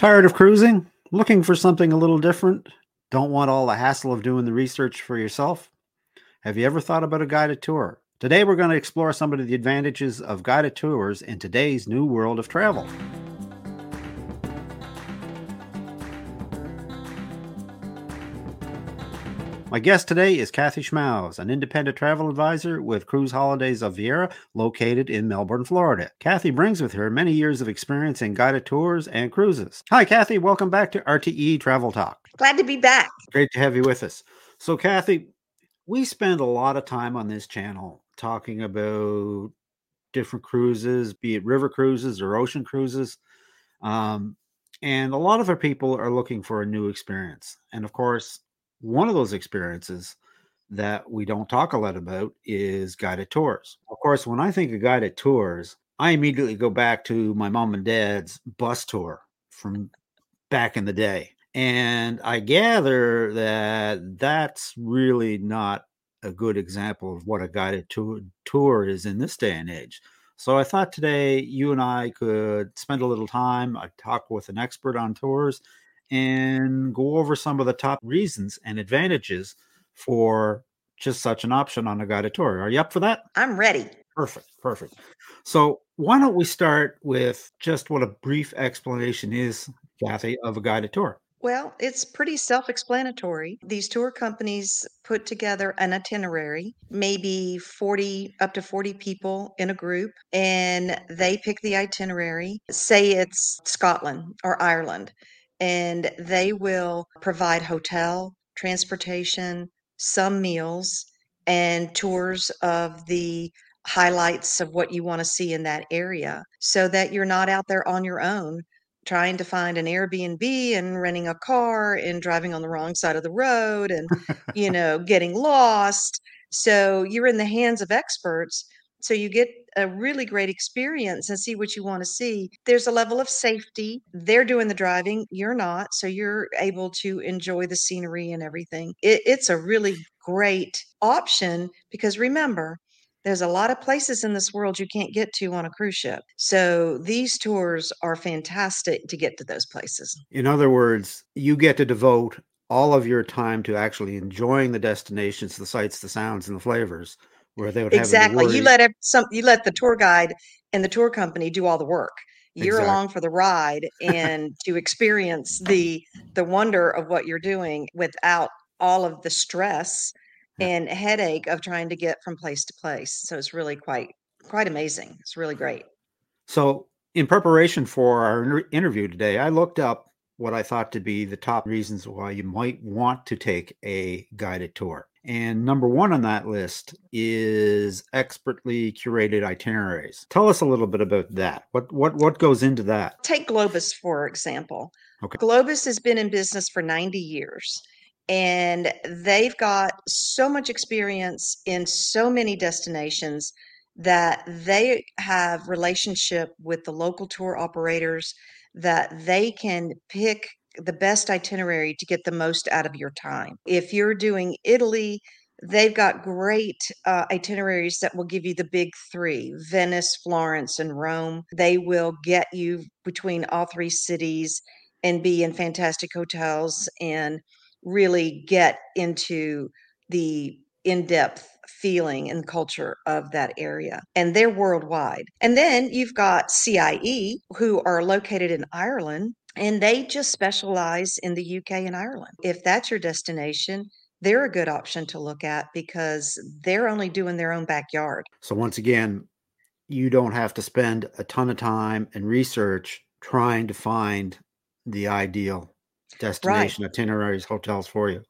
Tired of cruising? Looking for something a little different? Don't want all the hassle of doing the research for yourself? Have you ever thought about a guided tour? Today, we're going to explore some of the advantages of guided tours in today's new world of travel. My guest today is Kathy Schmauss, an independent travel advisor with Cruise Holidays of Viera, located in Melbourne, Florida. Kathy brings with her many years of experience in guided tours and cruises. Hi, Kathy. Welcome back to RTE Travel Talk. Glad to be back. Great to have you with us. So, Kathy, we spend a lot of time on this channel talking about different cruises, be it river cruises or ocean cruises. Um, and a lot of our people are looking for a new experience. And of course, one of those experiences that we don't talk a lot about is guided tours. Of course, when I think of guided tours, I immediately go back to my mom and dad's bus tour from back in the day. And I gather that that's really not a good example of what a guided tour, tour is in this day and age. So I thought today you and I could spend a little time. I talk with an expert on tours and go over some of the top reasons and advantages for just such an option on a guided tour. Are you up for that? I'm ready. Perfect. Perfect. So, why don't we start with just what a brief explanation is, Kathy, of a guided tour? Well, it's pretty self explanatory. These tour companies put together an itinerary, maybe 40, up to 40 people in a group, and they pick the itinerary. Say it's Scotland or Ireland and they will provide hotel, transportation, some meals, and tours of the highlights of what you want to see in that area so that you're not out there on your own trying to find an Airbnb and renting a car and driving on the wrong side of the road and you know getting lost. So you're in the hands of experts so you get a really great experience and see what you want to see. There's a level of safety. They're doing the driving, you're not. So you're able to enjoy the scenery and everything. It, it's a really great option because remember, there's a lot of places in this world you can't get to on a cruise ship. So these tours are fantastic to get to those places. In other words, you get to devote all of your time to actually enjoying the destinations, the sights, the sounds, and the flavors where they would exactly. You let some you let the tour guide and the tour company do all the work. You're exactly. along for the ride and to experience the the wonder of what you're doing without all of the stress yeah. and headache of trying to get from place to place. So it's really quite quite amazing. It's really great. So in preparation for our interview today, I looked up what I thought to be the top reasons why you might want to take a guided tour. And number one on that list is expertly curated itineraries. Tell us a little bit about that. What what what goes into that? Take Globus for example. Okay. Globus has been in business for 90 years and they've got so much experience in so many destinations that they have relationship with the local tour operators that they can pick the best itinerary to get the most out of your time. If you're doing Italy, they've got great uh, itineraries that will give you the big three Venice, Florence, and Rome. They will get you between all three cities and be in fantastic hotels and really get into the in depth feeling and culture of that area. And they're worldwide. And then you've got CIE, who are located in Ireland, and they just specialize in the UK and Ireland. If that's your destination, they're a good option to look at because they're only doing their own backyard. So, once again, you don't have to spend a ton of time and research trying to find the ideal destination right. itineraries, hotels for you.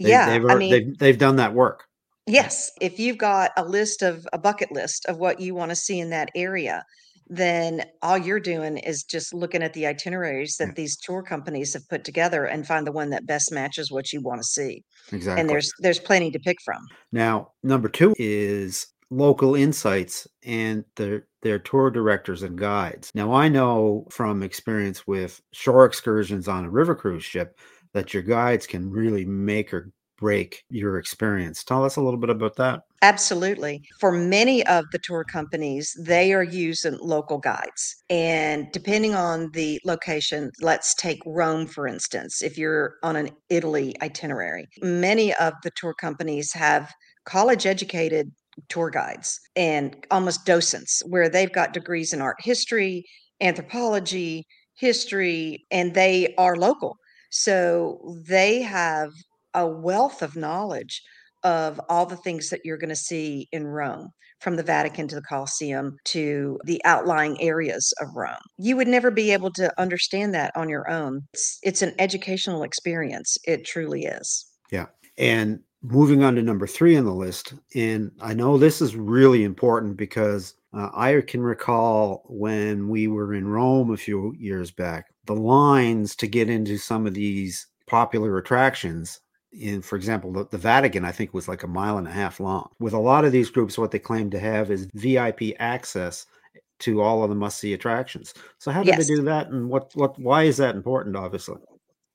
They, yeah, they've, I mean, they've, they've done that work. Yes, if you've got a list of a bucket list of what you want to see in that area, then all you're doing is just looking at the itineraries that mm. these tour companies have put together and find the one that best matches what you want to see. Exactly. And there's there's plenty to pick from. Now, number 2 is local insights and their their tour directors and guides. Now, I know from experience with shore excursions on a river cruise ship that your guides can really make or break your experience. Tell us a little bit about that. Absolutely. For many of the tour companies, they are using local guides. And depending on the location, let's take Rome, for instance, if you're on an Italy itinerary, many of the tour companies have college educated tour guides and almost docents where they've got degrees in art history, anthropology, history, and they are local. So they have a wealth of knowledge of all the things that you're going to see in Rome, from the Vatican to the Colosseum to the outlying areas of Rome. You would never be able to understand that on your own. It's, it's an educational experience. It truly is. Yeah. And moving on to number three on the list, and I know this is really important because uh, I can recall when we were in Rome a few years back, the lines to get into some of these popular attractions in for example the, the, vatican i think was like a mile and a half long. With a lot of these groups what they claim to have is vip access to all of the must see attractions. So how do yes. they do that and what what why is that important obviously?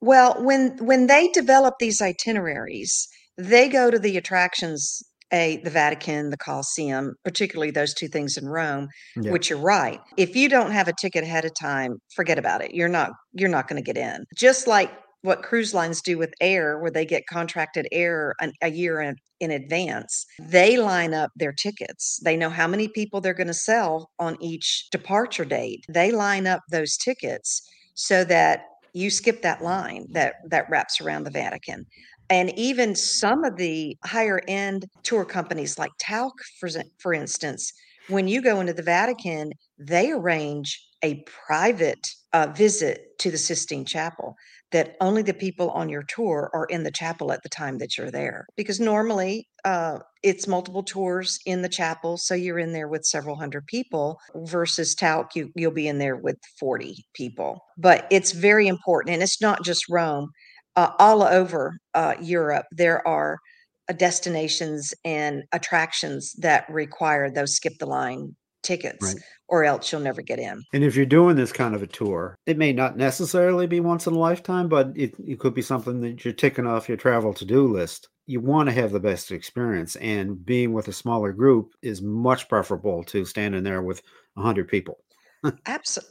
Well when when they develop these itineraries they go to the attractions a the vatican the colosseum particularly those two things in rome yeah. which you're right. If you don't have a ticket ahead of time forget about it. You're not you're not going to get in. Just like what cruise lines do with air, where they get contracted air an, a year in, in advance. They line up their tickets. They know how many people they're going to sell on each departure date. They line up those tickets so that you skip that line that that wraps around the Vatican. And even some of the higher end tour companies like Tauck, for, for instance, when you go into the Vatican, they arrange a private uh, visit to the Sistine Chapel that only the people on your tour are in the chapel at the time that you're there. Because normally uh, it's multiple tours in the chapel, so you're in there with several hundred people. Versus Tauck, you you'll be in there with 40 people. But it's very important, and it's not just Rome. Uh, all over uh, Europe, there are destinations and attractions that require those skip the line tickets right. Or else you'll never get in. And if you're doing this kind of a tour, it may not necessarily be once in a lifetime, but it, it could be something that you're ticking off your travel to do list. You want to have the best experience, and being with a smaller group is much preferable to standing there with 100 people.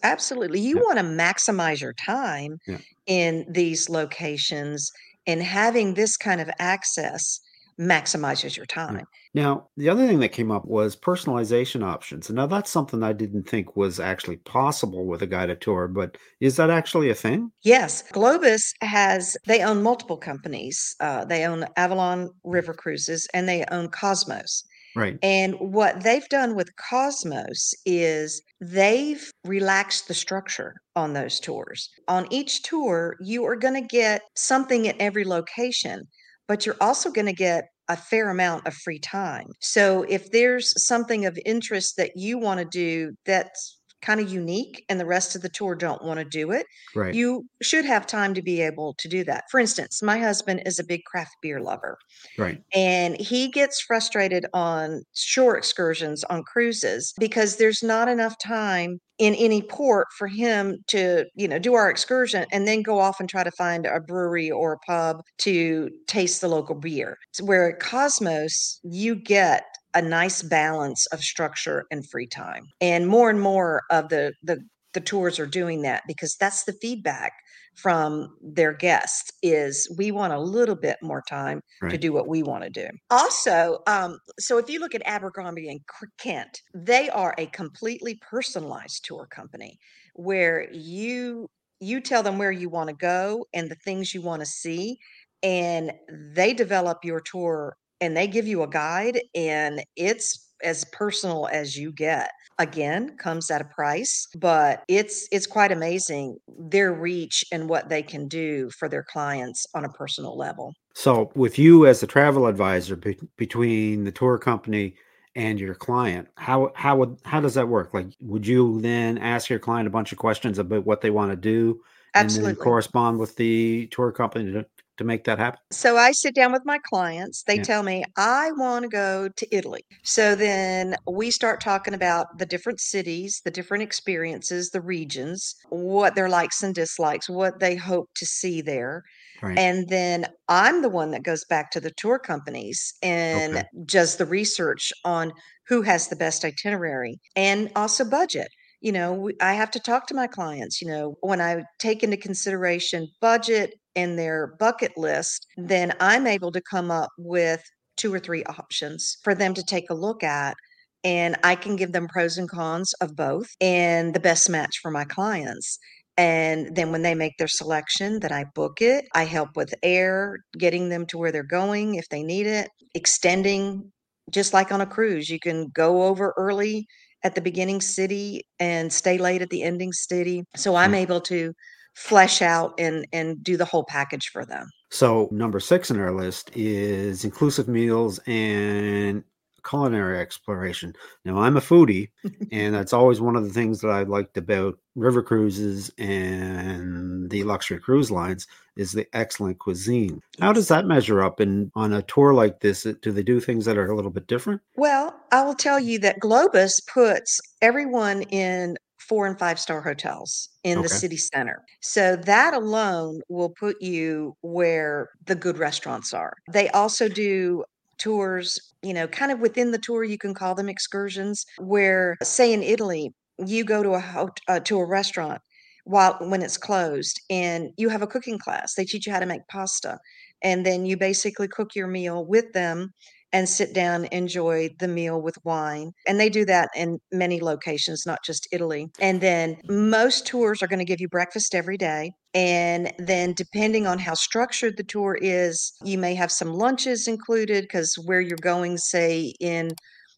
absolutely. You yeah. want to maximize your time yeah. in these locations, and having this kind of access maximizes your time. Now, the other thing that came up was personalization options. Now that's something I didn't think was actually possible with a guided tour, but is that actually a thing? Yes. Globus has, they own multiple companies. Uh, they own Avalon River Cruises and they own Cosmos. Right. And what they've done with Cosmos is they've relaxed the structure on those tours. On each tour, you are going to get something at every location but you're also going to get a fair amount of free time. So if there's something of interest that you want to do that's kind of unique and the rest of the tour don't want to do it, right. you should have time to be able to do that. For instance, my husband is a big craft beer lover. Right. And he gets frustrated on shore excursions on cruises because there's not enough time in any port for him to, you know, do our excursion and then go off and try to find a brewery or a pub to taste the local beer. Where at Cosmos, you get a nice balance of structure and free time. And more and more of the the the tours are doing that because that's the feedback from their guests is we want a little bit more time right. to do what we want to do also um, so if you look at abercrombie and kent they are a completely personalized tour company where you you tell them where you want to go and the things you want to see and they develop your tour and they give you a guide and it's as personal as you get. Again comes at a price but it's it's quite amazing their reach and what they can do for their clients on a personal level. So with you as a travel advisor be- between the tour company and your client how how would how does that work? Like would you then ask your client a bunch of questions about what they want to do absolutely and then correspond with the tour company to, to make that happen? So I sit down with my clients. They Yeah. tell me, I want to go to Italy. So then we start talking about the different cities, the different experiences, the regions, what their likes and dislikes, what they hope to see there. Right. And then I'm the one that goes back to the tour companies and Okay. does the research on who has the best itinerary and also budget. You know, I have to talk to my clients. You know, when I take into consideration budget and their bucket list, then I'm able to come up with two or three options for them to take a look at. And I can give them pros and cons of both and the best match for my clients. And then when they make their selection, that I book it. I help with air, getting them to where they're going if they need it, extending, just like on a cruise. You can go over early at the beginning city and stay late at the ending city. So I'm hmm. able to flesh out and and do the whole package for them. So number six on our list is inclusive meals and culinary exploration. Now I'm a foodie, and that's always one of the things that I liked about river cruises and the luxury cruise lines is the excellent cuisine. How does that measure up in on a tour like this? Uh, do they do things that are a little bit different? Well, I will tell you that Globus puts everyone in four and five star hotels in the city center. So that alone will put you where the good restaurants are. They also do tours, you know, kind of within the tour, you can call them excursions, where, say, in Italy, you go to a uh, to a restaurant while when it's closed, and you have a cooking class. They teach you how to make pasta, and then you basically cook your meal with them and sit down, enjoy the meal with wine. And they do that in many locations, not just Italy. And then most tours are going to give you breakfast every day. And then, depending on how structured the tour is, you may have some lunches included because where you're going, say in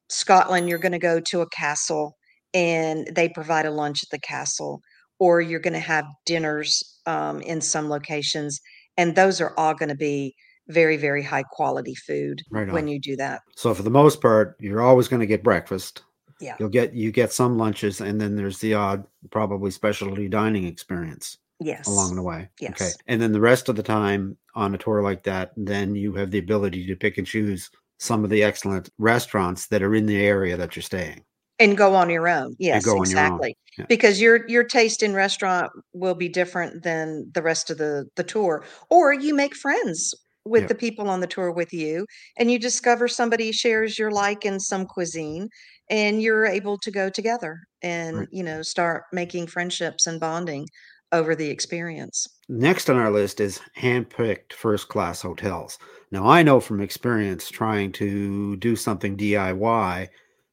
Scotland, you're going to go to a castle and they provide a lunch at the castle, or you're going to have dinners um, in some locations. And those are all going to be very, very high quality food Right when you do that. So for the most part, you're always going to get breakfast. Yeah. You'll get you get some lunches, and then there's the odd, probably specialty dining experience Yes. along the way. yes. Okay. And then the rest of the time on a tour like that, then you have the ability to pick and choose some of the excellent restaurants that are in the area that you're staying. And go on your own. Yes, your own. exactly. Yeah. Because your your taste in restaurant will be different than the rest of the the tour. Or you make friends with Yeah. the people on the tour with you and you discover somebody shares your like in some cuisine and you're able to go together and, Right. you know, start making friendships and bonding over the experience. Next on our list is hand-picked first class hotels. Now, I know from experience trying to do something DIY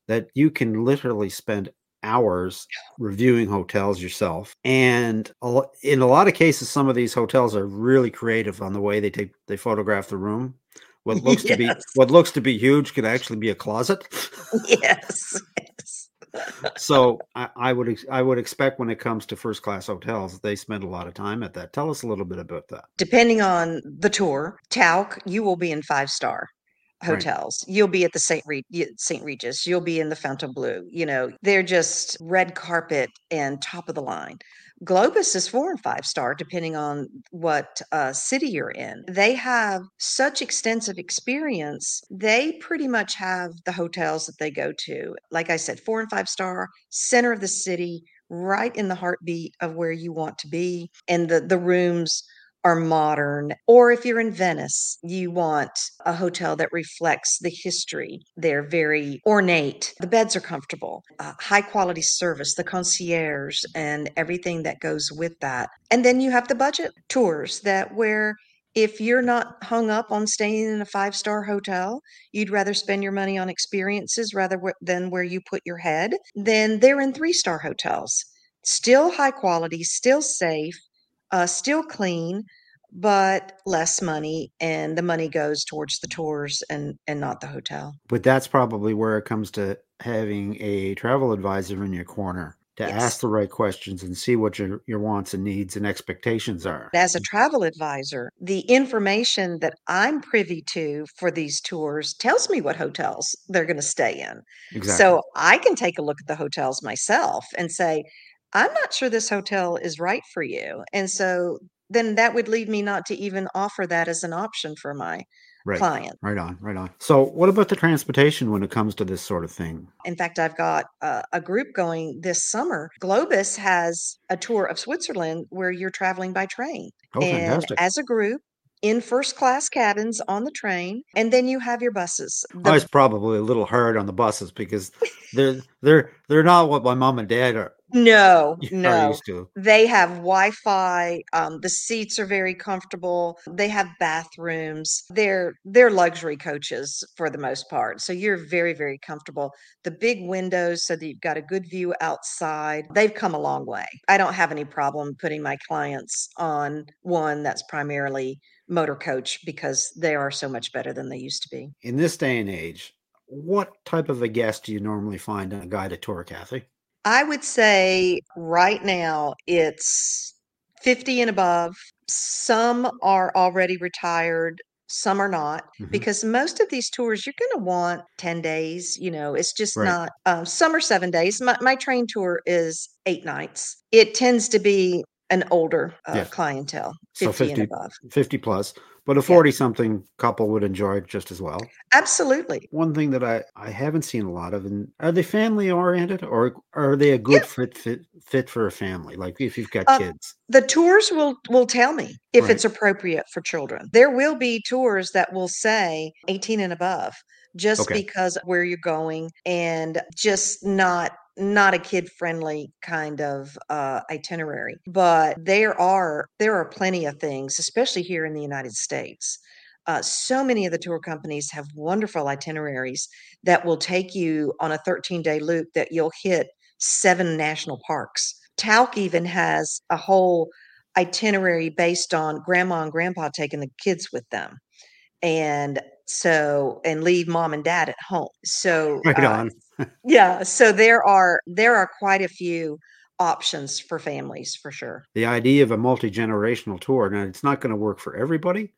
that you can literally spend hours reviewing hotels yourself. And in a lot of cases, some of these hotels are really creative on the way they take they photograph the room. What looks to be what looks to be huge could actually be a closet. Yes. Yes. so I, I would I would expect when it comes to first class hotels, they spend a lot of time at that. Tell us a little bit about that. depending on the tour, Tauck, you will be in five star Right. hotels. You'll be at the St. St. Regis. You'll be in the Fontainebleau. You know, they're just red carpet and top of the line. Globus is four and five star, depending on what uh, city you're in. They have such extensive experience. They pretty much have the hotels that they go to. Like I said, four and five star, center of the city, right in the heartbeat of where you want to be. And the the rooms are modern. Or if you're in Venice, you want a hotel that reflects the history. They're very ornate. The beds are comfortable, uh, high quality service, the concierge, and everything that goes with that. And then you have the budget tours that where if you're not hung up on staying in a five star hotel, you'd rather spend your money on experiences rather wh- than where you put your head, then they're in three star hotels. Still high quality, still safe, uh, still clean, but less money, and the money goes towards the tours and and not the hotel. But that's probably where it comes to having a travel advisor in your corner to Yes. ask the right questions and see what your, your wants and needs and expectations are. As a travel advisor, the information that I'm privy to for these tours tells me what hotels they're going to stay in. Exactly. So I can take a look at the hotels myself and say, I'm not sure this hotel is right for you. And so then that would lead me not to even offer that as an option for my Right. client. Right on. Right on. So, what about the transportation when it comes to this sort of thing? In fact, I've got a, a group going this summer. Globus has a tour of Switzerland where you're traveling by train. Oh, and fantastic. as a group, in first class cabins on the train, and then you have your buses. I was probably a little hard on the buses because they're they're they're not what my mom and dad are, no, no. They have Wi-Fi. Um, the seats are very comfortable. They have bathrooms. They're they're luxury coaches for the most part. So you're very very comfortable. The big windows so that you've got a good view outside. They've come a long way. I don't have any problem putting my clients on one that's primarily motor coach because they are so much better than they used to be. In this day and age, what type of a guest do you normally find on a guided tour, Kathy? I would say right now it's 50 and above. Some are already retired, some are not, Mhm. because most of these tours you're going to want 10 days. You know, it's just Right. not, um, some are seven days. My, my train tour is eight nights. It tends to be an older uh, Yeah. clientele, So 50, 50, and above. 50 plus, but a 40 something couple would enjoy it just as well. Absolutely. One thing that I, I haven't seen a lot of, and are they family oriented or are they a good Yeah. fit, fit fit for a family? Like if you've got Uh, kids, the tours will will tell me if Right. it's appropriate for children. There will be tours that will say 18 and above just Okay. because where you're going and just not not a kid friendly kind of uh, itinerary. But there are there are plenty of things, especially here in the United States. Uh, so many of the tour companies have wonderful itineraries that will take you on a 13 day loop that you'll hit seven national parks. Tauck even has a whole itinerary based on grandma and grandpa taking the kids with them. And so, and leave mom and dad at home. So, right uh, on. Yeah, so there are there are quite a few options for families for sure. the idea of a multi-generational tour now it's not going to work for everybody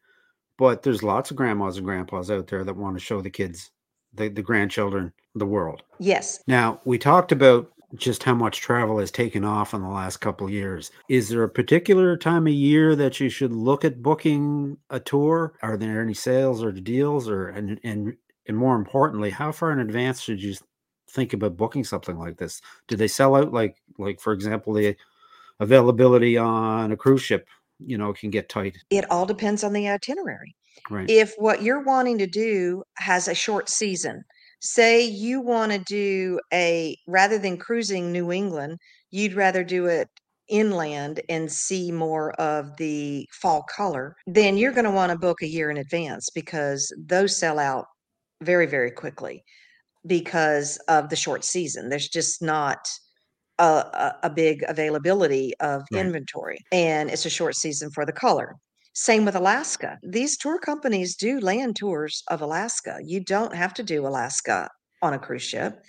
but there's lots of grandmas and grandpas out there that want to show the kids the, the grandchildren the world Yes. now we talked about just how much travel has taken off in the last couple of years is there a particular time of year that you should look at booking a tour are there any sales or deals or and and, and more importantly how far in advance should you think about booking something like this? Do they sell out like like for example the availability on a cruise ship you know can get tight? It all depends on the itinerary. right. If what you're wanting to do has a short season, say you want to do a rather than cruising New England, you'd rather do it inland and see more of the fall color, then you're going to want to book a year in advance because those sell out very, very quickly because of the short season. There's just not a, a, big availability of Right. inventory, and it's a short season for the color. Same with Alaska. These tour companies do land tours of Alaska. You don't have to do Alaska on a cruise ship.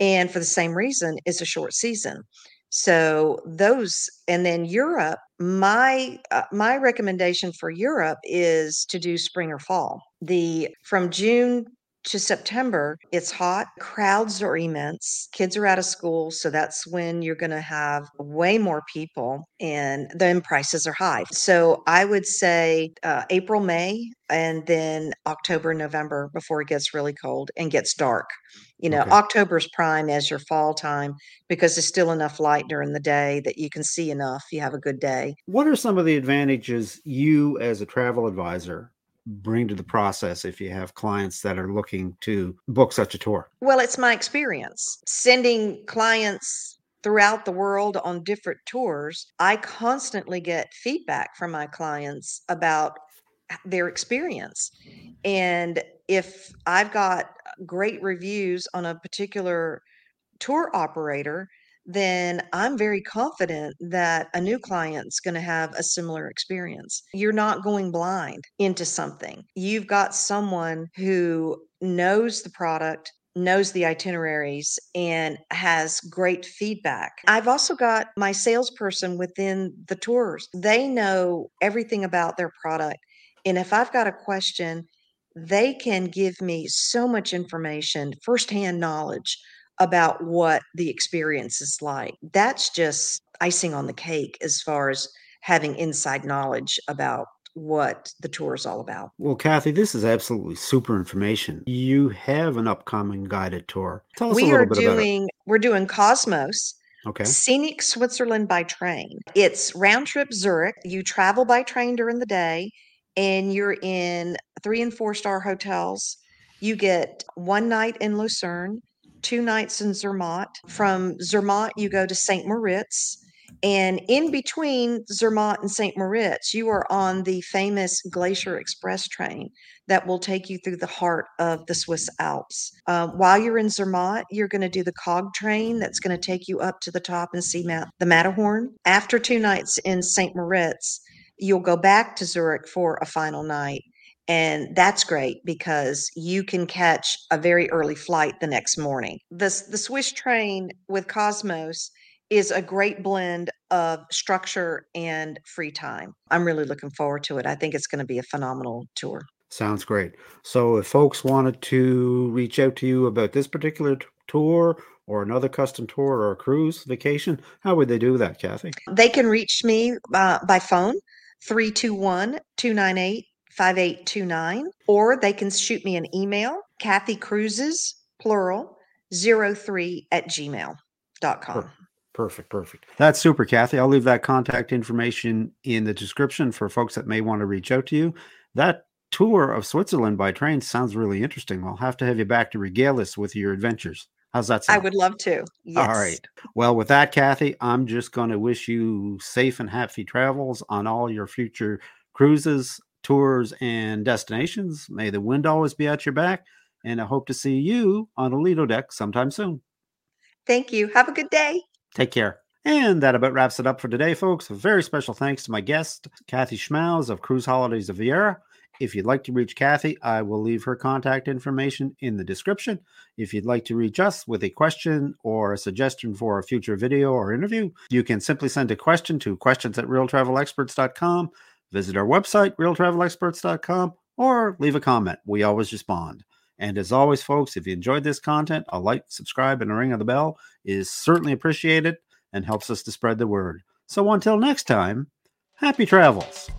And for the same reason, it's a short season. So those, and then Europe, my uh, my recommendation for Europe is to do spring or fall. The from June to September, it's hot, crowds are immense, kids are out of school, so that's when you're going to have way more people and then prices are high. So I would say uh, April, May, and then October, November before it gets really cold and gets dark. You know, Okay. October's prime as your fall time because there's still enough light during the day that you can see enough. You have a good day. what are some of the advantages you as a travel advisor bring to the process if you have clients that are looking to book such a tour Well, it's my experience sending clients throughout the world on different tours. I constantly get feedback from my clients about their experience. And if I've got great reviews on a particular tour operator, then I'm very confident that a new client's going to have a similar experience. You're not going blind into something. You've got someone who knows the product, knows the itineraries, and has great feedback. I've also got my salesperson within the tours. They know everything about their product. And if I've got a question, they can give me so much information, firsthand knowledge about what the experience is like. That's just icing on the cake as far as having inside knowledge about what the tour is all about. Well, Kathy, this is absolutely super information. You have an upcoming guided tour. Tell us we a little bit about it. doing we're doing Cosmos Okay. Scenic Switzerland by train. It's round trip Zurich. You travel by train during the day and you're in three and four star hotels. You get one night in Lucerne, two nights in Zermatt. From Zermatt, you go to St. Moritz. And in between Zermatt and St. Moritz, you are on the famous Glacier Express train that will take you through the heart of the Swiss Alps. Uh, while you're in Zermatt, you're going to do the Cog train that's going to take you up to the top and see Mount, the Matterhorn. After two nights in St. Moritz, you'll go back to Zurich for a final night. And that's great because you can catch a very early flight the next morning. The, the Swiss train with Cosmos is a great blend of structure and free time. I'm really looking forward to it. I think it's going to be a phenomenal tour. Sounds great. So, if folks wanted to reach out to you about this particular t- tour or another custom tour or a cruise vacation, how would they do that, Kathy? They can reach me uh, by phone 321 298 5829, or they can shoot me an email, Kathy Cruises, plural, 03 at gmail.com. Per- Perfect, perfect. That's super, Kathy. I'll leave that contact information in the description for folks that may want to reach out to you. That tour of Switzerland by train sounds really interesting. I'll have to have you back to regale us with your adventures. How's that sound? I would love to. Yes. All right. Well, with that, Kathy, I'm just going to wish you safe and happy travels on all your future cruises, tours, and destinations. May the wind always be at your back. And I hope to see you on a Lido deck sometime soon. Thank you. Have a good day. Take care. And that about wraps it up for today, folks. A very special thanks to my guest, Kathy Schmauss of Cruise Holidays of Viera. If you'd like to reach Kathy, I will leave her contact information in the description. If you'd like to reach us with a question or a suggestion for a future video or interview, you can simply send a question to questions at realtravelexperts.com, visit our website, realtravelexperts.com, or leave a comment. We always respond. And as always, folks, if you enjoyed this content, a like, subscribe, and a ring of the bell is certainly appreciated and helps us to spread the word. So until next time, happy travels.